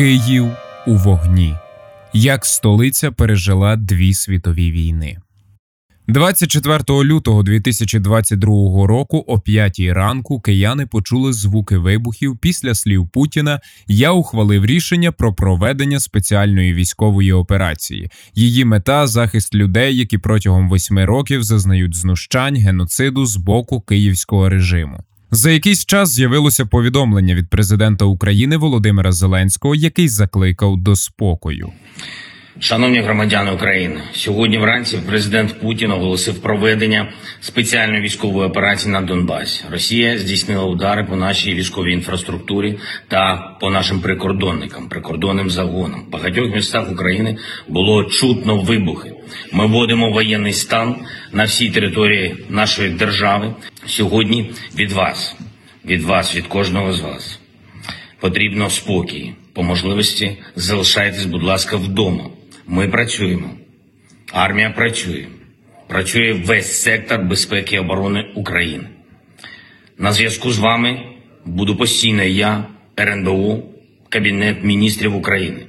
Київ у вогні. Як столиця пережила дві світові війни. 24 лютого 2022 року о 5 ранку кияни почули звуки вибухів після слів Путіна. Я ухвалив рішення про проведення спеціальної військової операції. Її мета захист людей, які протягом восьми років зазнають знущань геноциду з боку київського режиму. За якийсь час з'явилося повідомлення від президента України Володимира Зеленського, який закликав до спокою. Шановні громадяни України, сьогодні вранці президент Путін оголосив проведення спеціальної військової операції на Донбасі. Росія здійснила удари по нашій військовій інфраструктурі та по нашим прикордонникам, прикордонним загонам. В багатьох містах України було чутно вибухи. Ми вводимо воєнний стан на всій території нашої держави. Сьогодні від вас, від вас, від кожного з вас потрібно спокій. По можливості залишайтесь, будь ласка, вдома. Ми працюємо. Армія працює. Працює весь сектор безпеки і оборони України. На зв'язку з вами буду постійно я, РНБО, Кабінет міністрів України.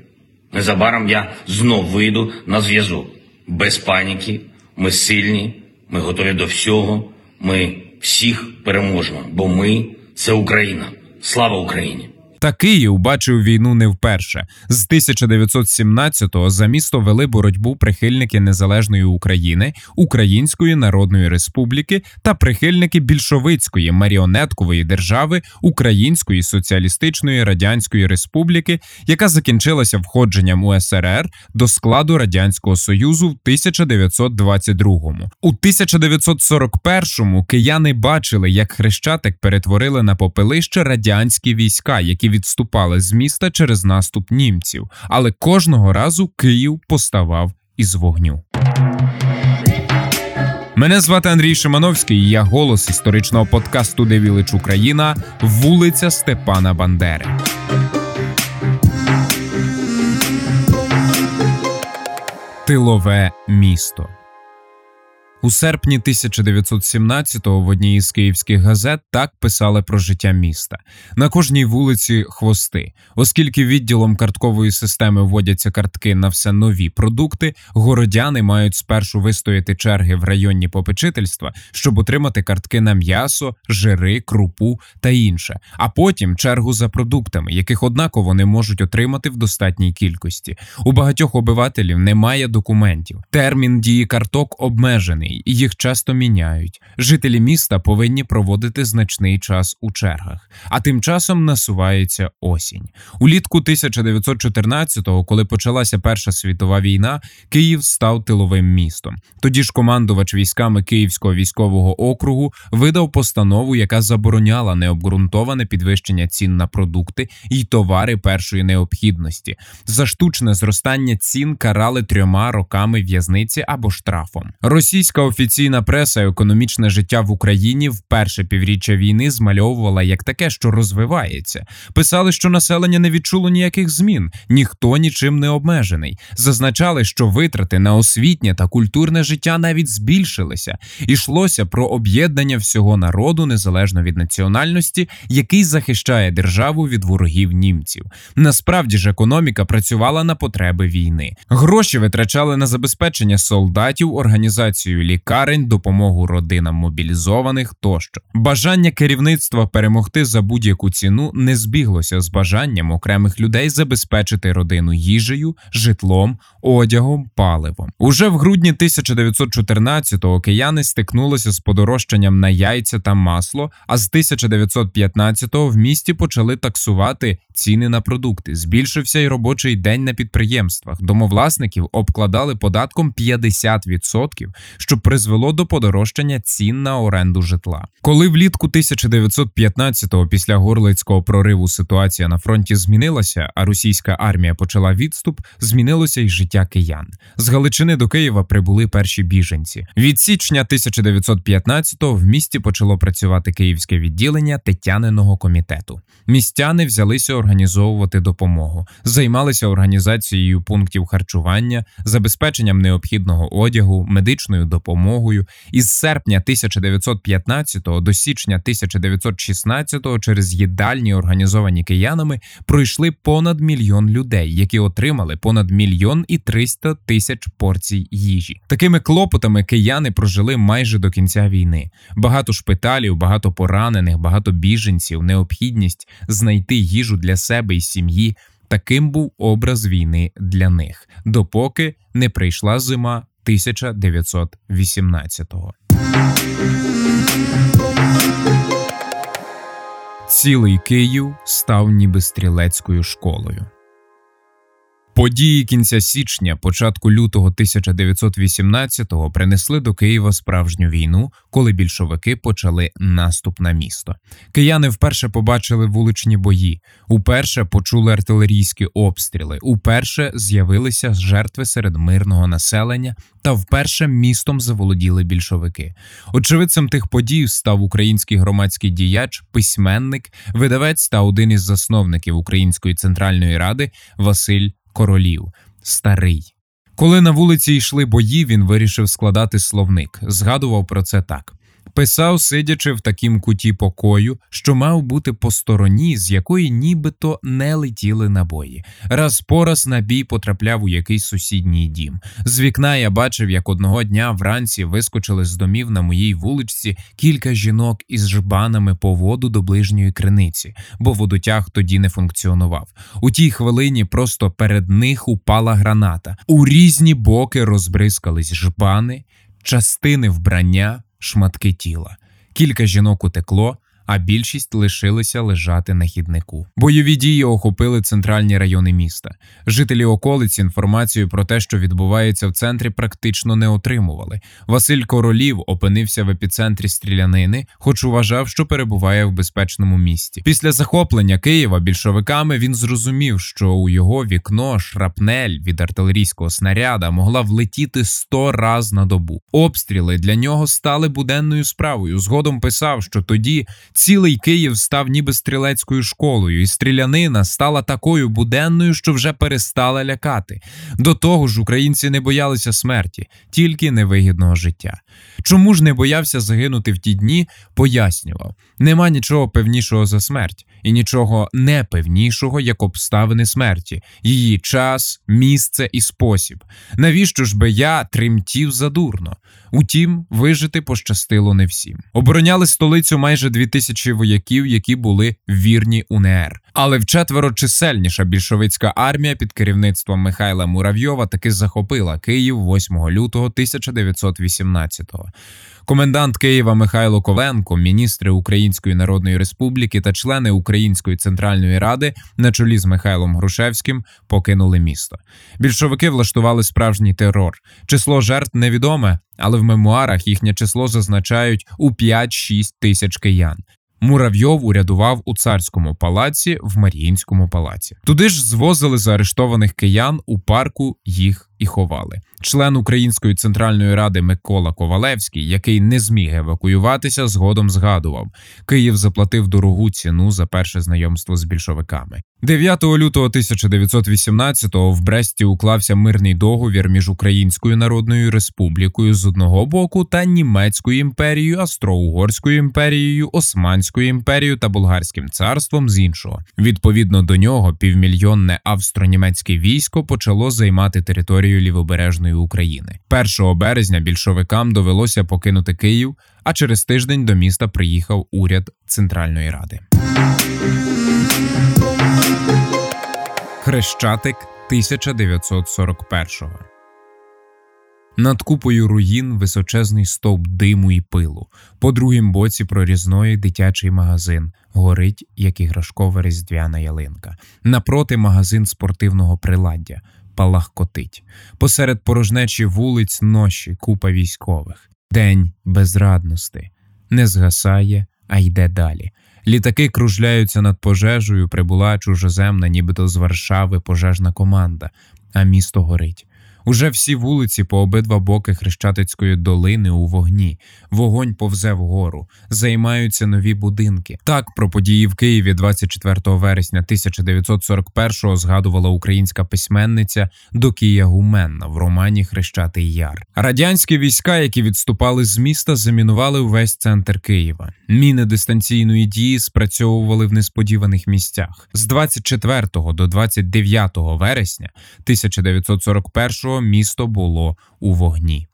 Незабаром я знов вийду на зв'язок. Без паніки. Ми сильні, ми готові до всього. Ми всіх переможемо, бо ми це Україна. Слава Україні! Та Київ бачив війну не вперше. З 1917-го за місто вели боротьбу прихильники незалежної України, Української Народної Республіки та прихильники більшовицької маріонеткової держави Української Соціалістичної Радянської Республіки, яка закінчилася входженням УСРР до складу Радянського Союзу в 1922-му. У 1941-му кияни бачили, як хрещатик перетворили на попелище радянські війська, які відступали з міста через наступ німців, але кожного разу Київ поставав із вогню. Мене звати Андрій Шимановський. і Я голос історичного подкасту «Де Вілич Україна, вулиця Степана Бандери. Тилове місто. У серпні 1917-го в одній із київських газет так писали про життя міста. На кожній вулиці хвости, оскільки відділом карткової системи вводяться картки на все нові продукти, городяни мають спершу вистояти черги в районні попечительства, щоб отримати картки на м'ясо, жири, крупу та інше, а потім чергу за продуктами, яких однаково не можуть отримати в достатній кількості. У багатьох обивателів немає документів. Термін дії карток обмежений і їх часто міняють. Жителі міста повинні проводити значний час у чергах, а тим часом насувається осінь. Улітку 1914-го, коли почалася Перша світова війна, Київ став тиловим містом. Тоді ж командувач військами Київського військового округу видав постанову, яка забороняла необґрунтоване підвищення цін на продукти і товари першої необхідності. За штучне зростання цін карали трьома роками в'язниці або штрафом. Російська Російська офіційна преса економічне життя в Україні в перше півріччя війни змальовувала як таке, що розвивається. Писали, що населення не відчуло ніяких змін, ніхто нічим не обмежений. Зазначали, що витрати на освітнє та культурне життя навіть збільшилися. Ішлося про об'єднання всього народу незалежно від національності, який захищає державу від ворогів німців. Насправді ж економіка працювала на потреби війни. Гроші витрачали на забезпечення солдатів, організацію лікарень, допомогу родинам мобілізованих тощо. Бажання керівництва перемогти за будь-яку ціну не збіглося з бажанням окремих людей забезпечити родину їжею, житлом, одягом, паливом. Уже в грудні 1914-го кияни стикнулися з подорожчанням на яйця та масло. А з 1915-го в місті почали таксувати ціни на продукти. Збільшився й робочий день на підприємствах. Домовласників обкладали податком 50%, що призвело до подорожчання цін на оренду житла. Коли влітку 1915-го після горлицького прориву ситуація на фронті змінилася, а російська армія почала відступ, змінилося й життя киян. З Галичини до Києва прибули перші біженці. Від січня 1915-го в місті почало працювати київське відділення Тетяниного комітету. Містяни взялися організовувати допомогу, займалися організацією пунктів харчування, забезпеченням необхідного одягу, медичною допомогою допомогою. Із серпня 1915 до січня 1916 через їдальні, організовані киянами, пройшли понад мільйон людей, які отримали понад мільйон і 300 тисяч порцій їжі. Такими клопотами кияни прожили майже до кінця війни. Багато шпиталів, багато поранених, багато біженців, необхідність знайти їжу для себе і сім'ї. Таким був образ війни для них, допоки не прийшла зима 1918-го. Цілий Київ став ніби стрілецькою школою. Події кінця січня, початку лютого 1918-го принесли до Києва справжню війну, коли більшовики почали наступ на місто. Кияни вперше побачили вуличні бої, уперше почули артилерійські обстріли, уперше з'явилися жертви серед мирного населення, та вперше містом заволоділи більшовики. Очевидцем тих подій став український громадський діяч, письменник, видавець та один із засновників Української центральної ради Василь королів, старий. Коли на вулиці йшли бої, він вирішив складати словник. Згадував про це так. Писав, сидячи в такім куті покою, що мав бути по стороні, з якої нібито не летіли набої. Раз по раз на бій потрапляв у якийсь сусідній дім. З вікна я бачив, як одного дня вранці вискочили з домів на моїй вуличці кілька жінок із жбанами по воду до ближньої криниці, бо водотяг тоді не функціонував. У тій хвилині просто перед них упала граната. У різні боки розбризкались жбани, частини вбрання шматки тіла. Кілька жінок утекло, а більшість лишилися лежати на хіднику. Бойові дії охопили центральні райони міста. Жителі околиць інформацію про те, що відбувається в центрі, практично не отримували. Василь Королів опинився в епіцентрі стрілянини, хоч вважав, що перебуває в безпечному місті. Після захоплення Києва більшовиками він зрозумів, що у його вікно шрапнель від артилерійського снаряда могла влетіти сто раз на добу. Обстріли для нього стали буденною справою. Згодом писав, що тоді. Цілий Київ став ніби стрілецькою школою, і стрілянина стала такою буденною, що вже перестала лякати. До того ж, українці не боялися смерті, тільки невигідного життя. Чому ж не боявся загинути в ті дні? Пояснював: нема нічого певнішого за смерть, і нічого непевнішого, як обставини смерті, її час, місце і спосіб. Навіщо ж би я тремтів задурно? Утім, вижити пощастило не всім. Обороняли столицю майже дві тисячі вояків, які були вірні УНР. Але вчетверо чисельніша більшовицька армія під керівництвом Михайла Муравйова таки захопила Київ 8 лютого 1918-го. Комендант Києва Михайло Ковенко, міністри Української Народної Республіки та члени Української центральної ради на чолі з Михайлом Грушевським покинули місто. Більшовики влаштували справжній терор. Число жертв невідоме, але в мемуарах їхнє число зазначають у 5-6 тисяч киян. Муравйов урядував у царському палаці в Маріїнському палаці. Туди ж звозили заарештованих киян у парку їх і ховали. Член Української центральної ради Микола Ковалевський, який не зміг евакуюватися, згодом згадував: Київ заплатив дорогу ціну за перше знайомство з більшовиками. 9 лютого 1918-го в Бресті уклався мирний договір між Українською Народною Республікою з одного боку та Німецькою імперією, Австро-Угорською імперією, Османською імперією та Болгарським царством з іншого. Відповідно до нього, півмільйонне австро-німецьке військо почало займати територію лівобережної України. 1 березня більшовикам довелося покинути Київ, а через тиждень до міста приїхав уряд Центральної Ради. Хрещатик 1941-го над купою руїн височезний стовп диму і пилу. По другім боці прорізної дитячий магазин горить, як іграшкова різдвяна ялинка. Напроти магазин спортивного приладдя палахкотить. Посеред порожнечі вулиць ноші купа військових. День безрадності не згасає, а йде далі. Літаки кружляються над пожежею, прибула чужоземна, нібито з Варшави пожежна команда, а місто горить. Уже всі вулиці по обидва боки Хрещатицької долини у вогні. Вогонь повзе вгору, займаються нові будинки. Так про події в Києві 24 вересня 1941-го згадувала українська письменниця Докія Гуменна в романі Хрещатий Яр. Радянські війська, які відступали з міста, замінували увесь центр Києва. Міни дистанційної дії спрацьовували в несподіваних місцях. З 24 до 29 вересня 1941-го місто було у вогні.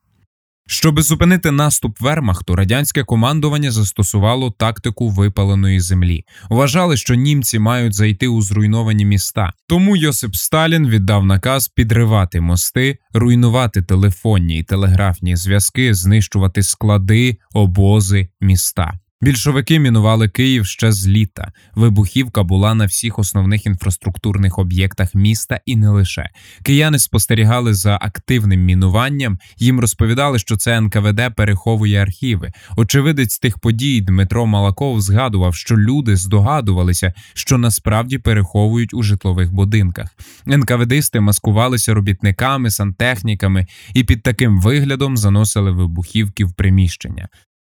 Щоби зупинити наступ Вермахту, радянське командування застосувало тактику випаленої землі. Вважали, що німці мають зайти у зруйновані міста. Тому Йосип Сталін віддав наказ підривати мости, руйнувати телефонні і телеграфні зв'язки, знищувати склади, обози, міста. Більшовики мінували Київ ще з літа. Вибухівка була на всіх основних інфраструктурних об'єктах міста і не лише. Кияни спостерігали за активним мінуванням. Їм розповідали, що це НКВД переховує архіви. Очевидець тих подій Дмитро Малаков згадував, що люди здогадувалися, що насправді переховують у житлових будинках. НКВДисти маскувалися робітниками, сантехніками і під таким виглядом заносили вибухівки в приміщення.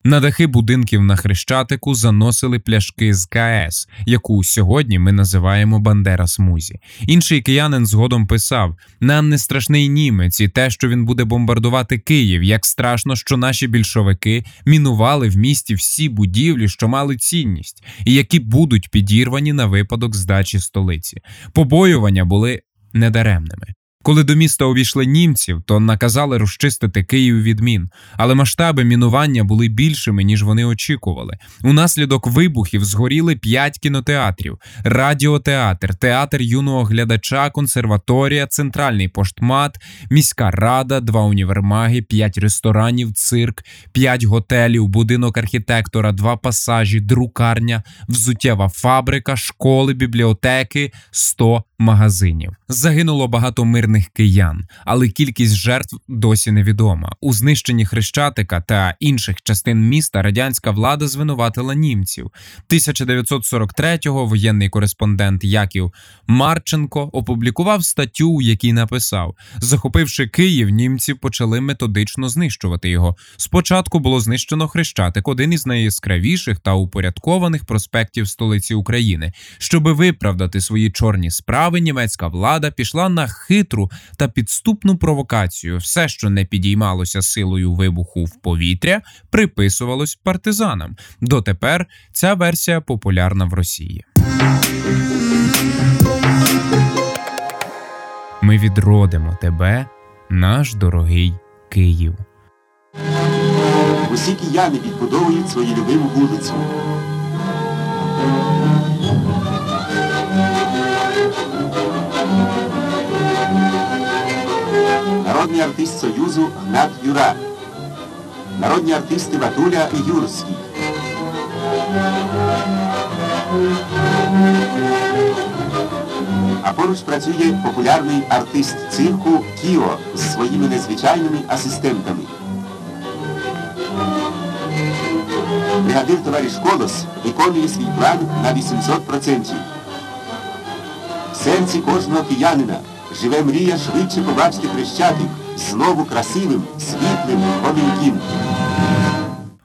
На дахи будинків на Хрещатику заносили пляшки з КС, яку сьогодні ми називаємо Бандера Смузі. Інший киянин згодом писав: нам не страшний німець і те, що він буде бомбардувати Київ. Як страшно, що наші більшовики мінували в місті всі будівлі, що мали цінність, і які будуть підірвані на випадок здачі столиці. Побоювання були недаремними. Коли до міста увійшли німців, то наказали розчистити Київ від мін, але масштаби мінування були більшими ніж вони очікували. Унаслідок вибухів згоріли п'ять кінотеатрів: радіотеатр, театр юного глядача, консерваторія, центральний поштмат, міська рада, два універмаги, п'ять ресторанів, цирк, п'ять готелів, будинок архітектора, два пасажі, друкарня, взуттєва фабрика, школи, бібліотеки, 100 магазинів. Загинуло багато мирних киян, але кількість жертв досі невідома. У знищенні Хрещатика та інших частин міста радянська влада звинуватила німців. 1943-го воєнний кореспондент Яків Марченко опублікував статтю, у якій написав: захопивши Київ, німці почали методично знищувати його. Спочатку було знищено Хрещатик, один із найяскравіших та упорядкованих проспектів столиці України, щоби виправдати свої чорні справи. Німецька влада пішла на хитру та підступну провокацію. Все, що не підіймалося силою вибуху в повітря, приписувалось партизанам. Дотепер ця версія популярна в Росії. Ми відродимо тебе, наш дорогий Київ. Усі кияни відбудовують свою любиму вулицю. Народний артист Союзу Гнат Юра. Народні артисти Ватуля і Юрський. А поруч працює популярний артист цирку Кіо з своїми незвичайними асистентами. Бригадир товариш Колос виконує свій план на 800%. В серці кожного киянина живе мрія швидше побачити Хрещатик знову красивим, світлим, поміньким.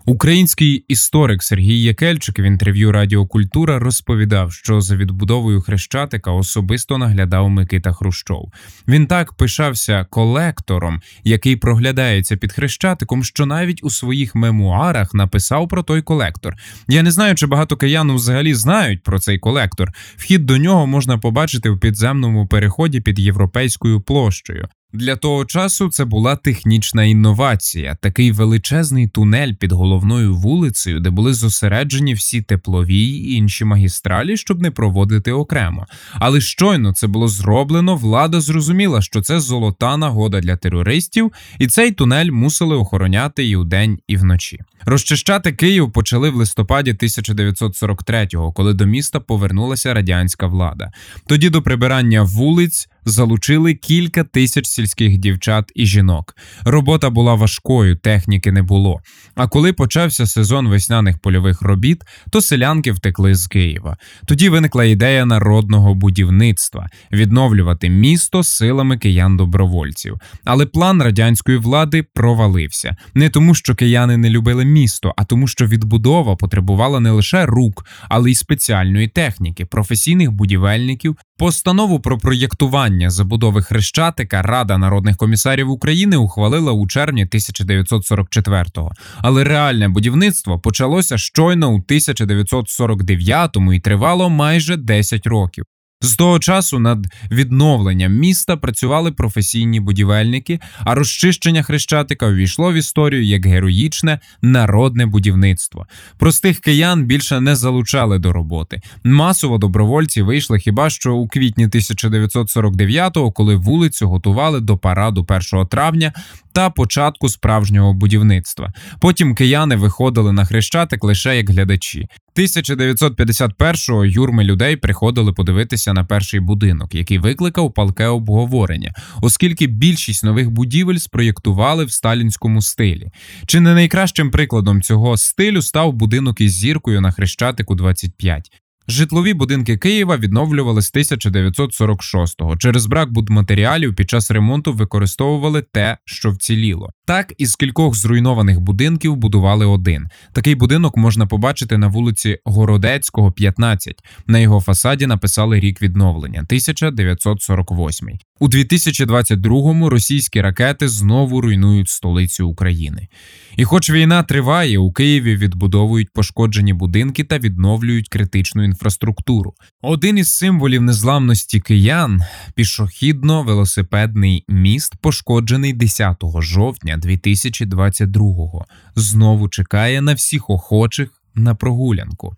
Український історик Сергій Якельчик в інтерв'ю Радіо Культура розповідав, що за відбудовою Хрещатика особисто наглядав Микита Хрущов. Він так пишався колектором, який проглядається під Хрещатиком, що навіть у своїх мемуарах написав про той колектор. Я не знаю, чи багато киян взагалі знають про цей колектор. Вхід до нього можна побачити в підземному переході під європейською площею. Для того часу це була технічна інновація, такий величезний тунель під головною вулицею, де були зосереджені всі теплові й інші магістралі, щоб не проводити окремо. Але щойно це було зроблено, влада зрозуміла, що це золота нагода для терористів, і цей тунель мусили охороняти і вдень, і вночі. Розчищати Київ почали в листопаді 1943-го, коли до міста повернулася радянська влада. Тоді до прибирання вулиць залучили кілька тисяч сільських дівчат і жінок. Робота була важкою, техніки не було. А коли почався сезон весняних польових робіт, то селянки втекли з Києва. Тоді виникла ідея народного будівництва відновлювати місто силами киян-добровольців. Але план радянської влади провалився не тому, що кияни не любили місто, а тому, що відбудова потребувала не лише рук, але й спеціальної техніки, професійних будівельників. Постанову про проєктування забудови Хрещатика Рада народних комісарів України ухвалила у червні 1944-го. Але реальне будівництво почалося щойно у 1949-му і тривало майже 10 років. З того часу над відновленням міста працювали професійні будівельники, а розчищення хрещатика увійшло в історію як героїчне народне будівництво. Простих киян більше не залучали до роботи. Масово добровольці вийшли хіба що у квітні 1949-го, коли вулицю готували до параду 1 травня та початку справжнього будівництва. Потім кияни виходили на хрещатик лише як глядачі. 1951-го юрми людей приходили подивитися на перший будинок, який викликав палке обговорення, оскільки більшість нових будівель спроєктували в сталінському стилі. Чи не найкращим прикладом цього стилю став будинок із зіркою на хрещатику 25? Житлові будинки Києва відновлювали з 1946-го. Через брак будматеріалів під час ремонту використовували те, що вціліло. Так із кількох зруйнованих будинків будували один. Такий будинок можна побачити на вулиці Городецького, 15. На його фасаді написали рік відновлення 1948. У 2022-му російські ракети знову руйнують столицю України. І, хоч війна триває, у Києві відбудовують пошкоджені будинки та відновлюють критичну інфраструктуру. Один із символів незламності киян пішохідно-велосипедний міст, пошкоджений 10 жовтня 2022-го, знову чекає на всіх охочих на прогулянку.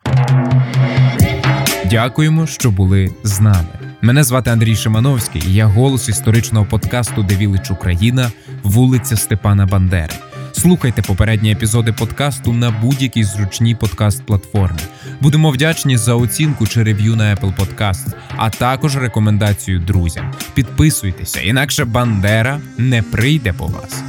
Дякуємо, що були з нами. Мене звати Андрій Шимановський. Я голос історичного подкасту «Де Вілич Україна, вулиця Степана Бандери. Слухайте попередні епізоди подкасту на будь-якій зручній подкаст-платформі. Будемо вдячні за оцінку чи рев'ю на Apple Podcast, а також рекомендацію друзям. Підписуйтеся, інакше Бандера не прийде по вас.